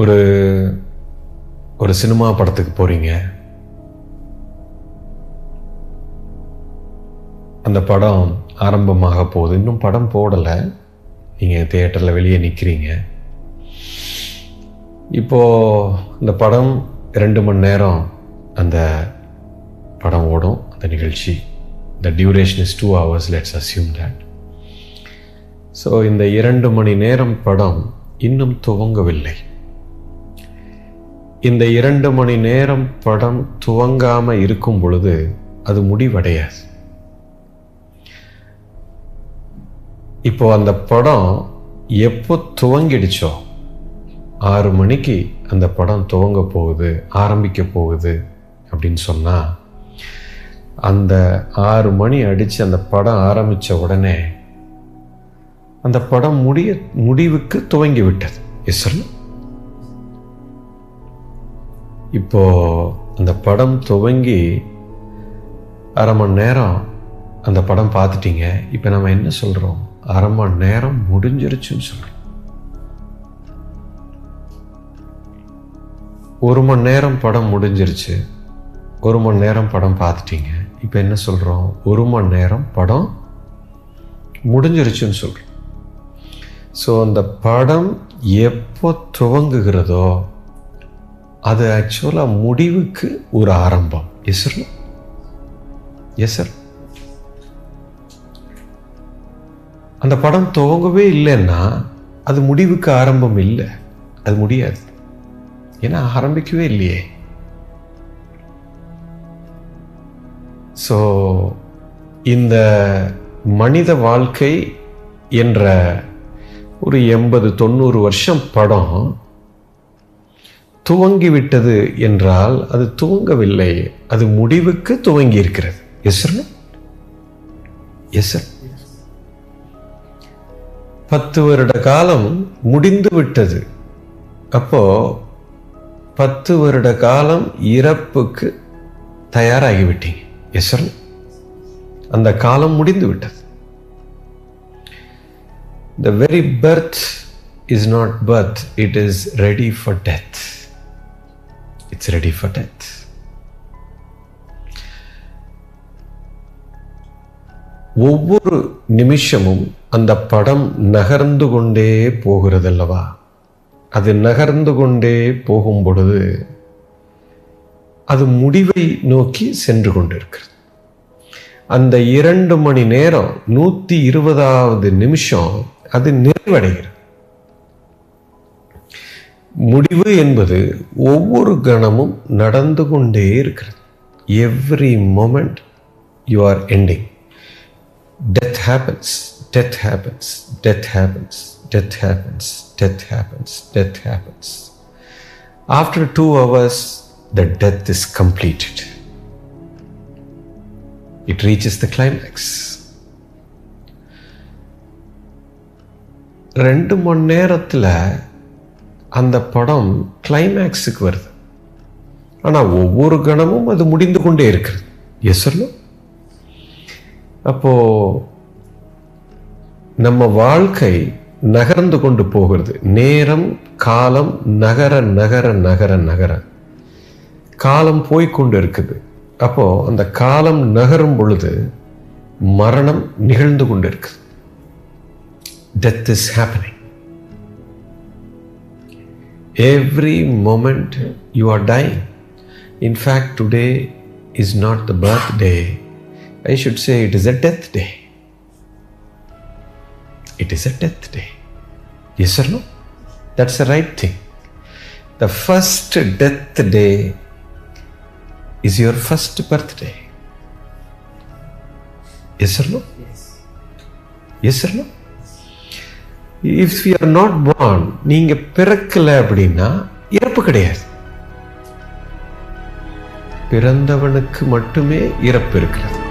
ஒரு ஒரு சினிமா படத்துக்கு போறீங்க. அந்த படம் ஆரம்பமாக போகுது. இன்னும் படம் போடலை. நீங்கள் தியேட்டரில் வெளியே நிற்கிறீங்க இப்போ இந்த படம் ரெண்டு மணி நேரம் அந்த படம் ஓடும். அந்த நிகழ்ச்சி. The duration is two hours let's assume that so இந்த இரண்டு மணி நேரம் படம் இன்னும் துவங்கவில்லை. இந்த இரண்டு மணி நேரம் படம் துவங்காம இருக்கும் பொழுது அது முடிவடையாது. இப்போ அந்த படம் எப்போ துவங்கிடுச்சோ ஆறு மணிக்கு அந்த படம் துவங்க போகுது ஆரம்பிக்க போகுது அப்படின்னு சொன்னால் அந்த ஆறு மணி அடித்து அந்த படம் ஆரம்பித்த உடனே அந்த படம் முடிய முடிவுக்கு துவங்கி விட்டது. எஸ் இப்போ அந்த படம் துவங்கி அரை மணி நேரம் அந்த படம் பார்த்துட்டீங்க. இப்போ நம்ம என்ன சொல்கிறோம் அரை மணி நேரம் முடிஞ்சிருச்சுன்னு சொல்கிறோம் ஒரு மணி நேரம் படம் முடிஞ்சிருச்சு. ஒரு மணி நேரம் படம் பார்த்துட்டீங்க. இப்போ என்ன சொல்கிறோம் ஒரு மணி நேரம் படம் முடிஞ்சிருச்சுன்னு சொல்கிறோம் ஸோ அந்த படம் எப்போ துவங்குகிறதோ அது ஆக்சுவலாக முடிவுக்கு ஒரு ஆரம்பம். எஸ் சார் எஸ் சார் அந்த படம் துவங்கவே இல்லைன்னா அது முடிவுக்கு ஆரம்பம் இல்லை. அது முடியாது. ஏன்னா ஆரம்பிக்கவே இல்லையே. ஸோ இந்த மனித வாழ்க்கை என்ற ஒரு எண்பது தொண்ணூறு வருஷம் படம் துவங்கிவிட்டது என்றால் அது துவங்கவில்லை. அது முடிவுக்கு துவங்கி இருக்கிறது எஸ் எஸ் பத்து வருட காலம் முடிந்து விட்டது. அப்போ பத்து வருட காலம் இறப்புக்கு தயாராகிவிட்டீங்க. எஸ் அந்த காலம் முடிந்து விட்டது. The very birth is not birth it is ready for death It's ready for death. ஒவ்வொரு நிமிஷமும் அந்த படம் நகர்ந்து கொண்டே போகிறதல்லவா? அது நகர்ந்து கொண்டே போகும் பொழுது அது முடிவை நோக்கி சென்று கொண்டிருக்கிறது. அந்த இரண்டு மணி நேரம் நூத்தி இருபதாவது நிமிஷம் அது நிறைவடைகிறது. முடிவு என்பது ஒவ்வொரு கணமும் நடந்து கொண்டே இருக்கிறது. Every moment you are ending death happens death happens death happens death happens death happens death happens after two hours the death is completed it reaches the climax ரெண்டு மணி நேரத்தில் அந்த படம் கிளைமேக்ஸுக்கு வருது. ஆனால் ஒவ்வொரு கணமும் அது முடிந்து கொண்டே இருக்கிறது. எஸ் சொல்லு அப்போ நம்ம வாழ்க்கை நகர்ந்து கொண்டு போகிறது. நேரம் காலம் நகர நகர நகர நகர. காலம் போய்கொண்டு இருக்குது. அப்போ அந்த காலம் நகரும் பொழுது மரணம் நிகழ்ந்து கொண்டு இருக்குது. Death is happening Every moment you are dying. In fact, today is not the birthday. I should say it is a death day. It is a death day. Yes or no? That's the right thing. The first death day is your first birthday. Yes or no? Yes. Yes or no? If you are not born நீங்க பிறக்கல அப்படின்னா இறப்பு கிடையாது. பிறந்தவனுக்கு மட்டுமே இறப்பு இருக்கிறது.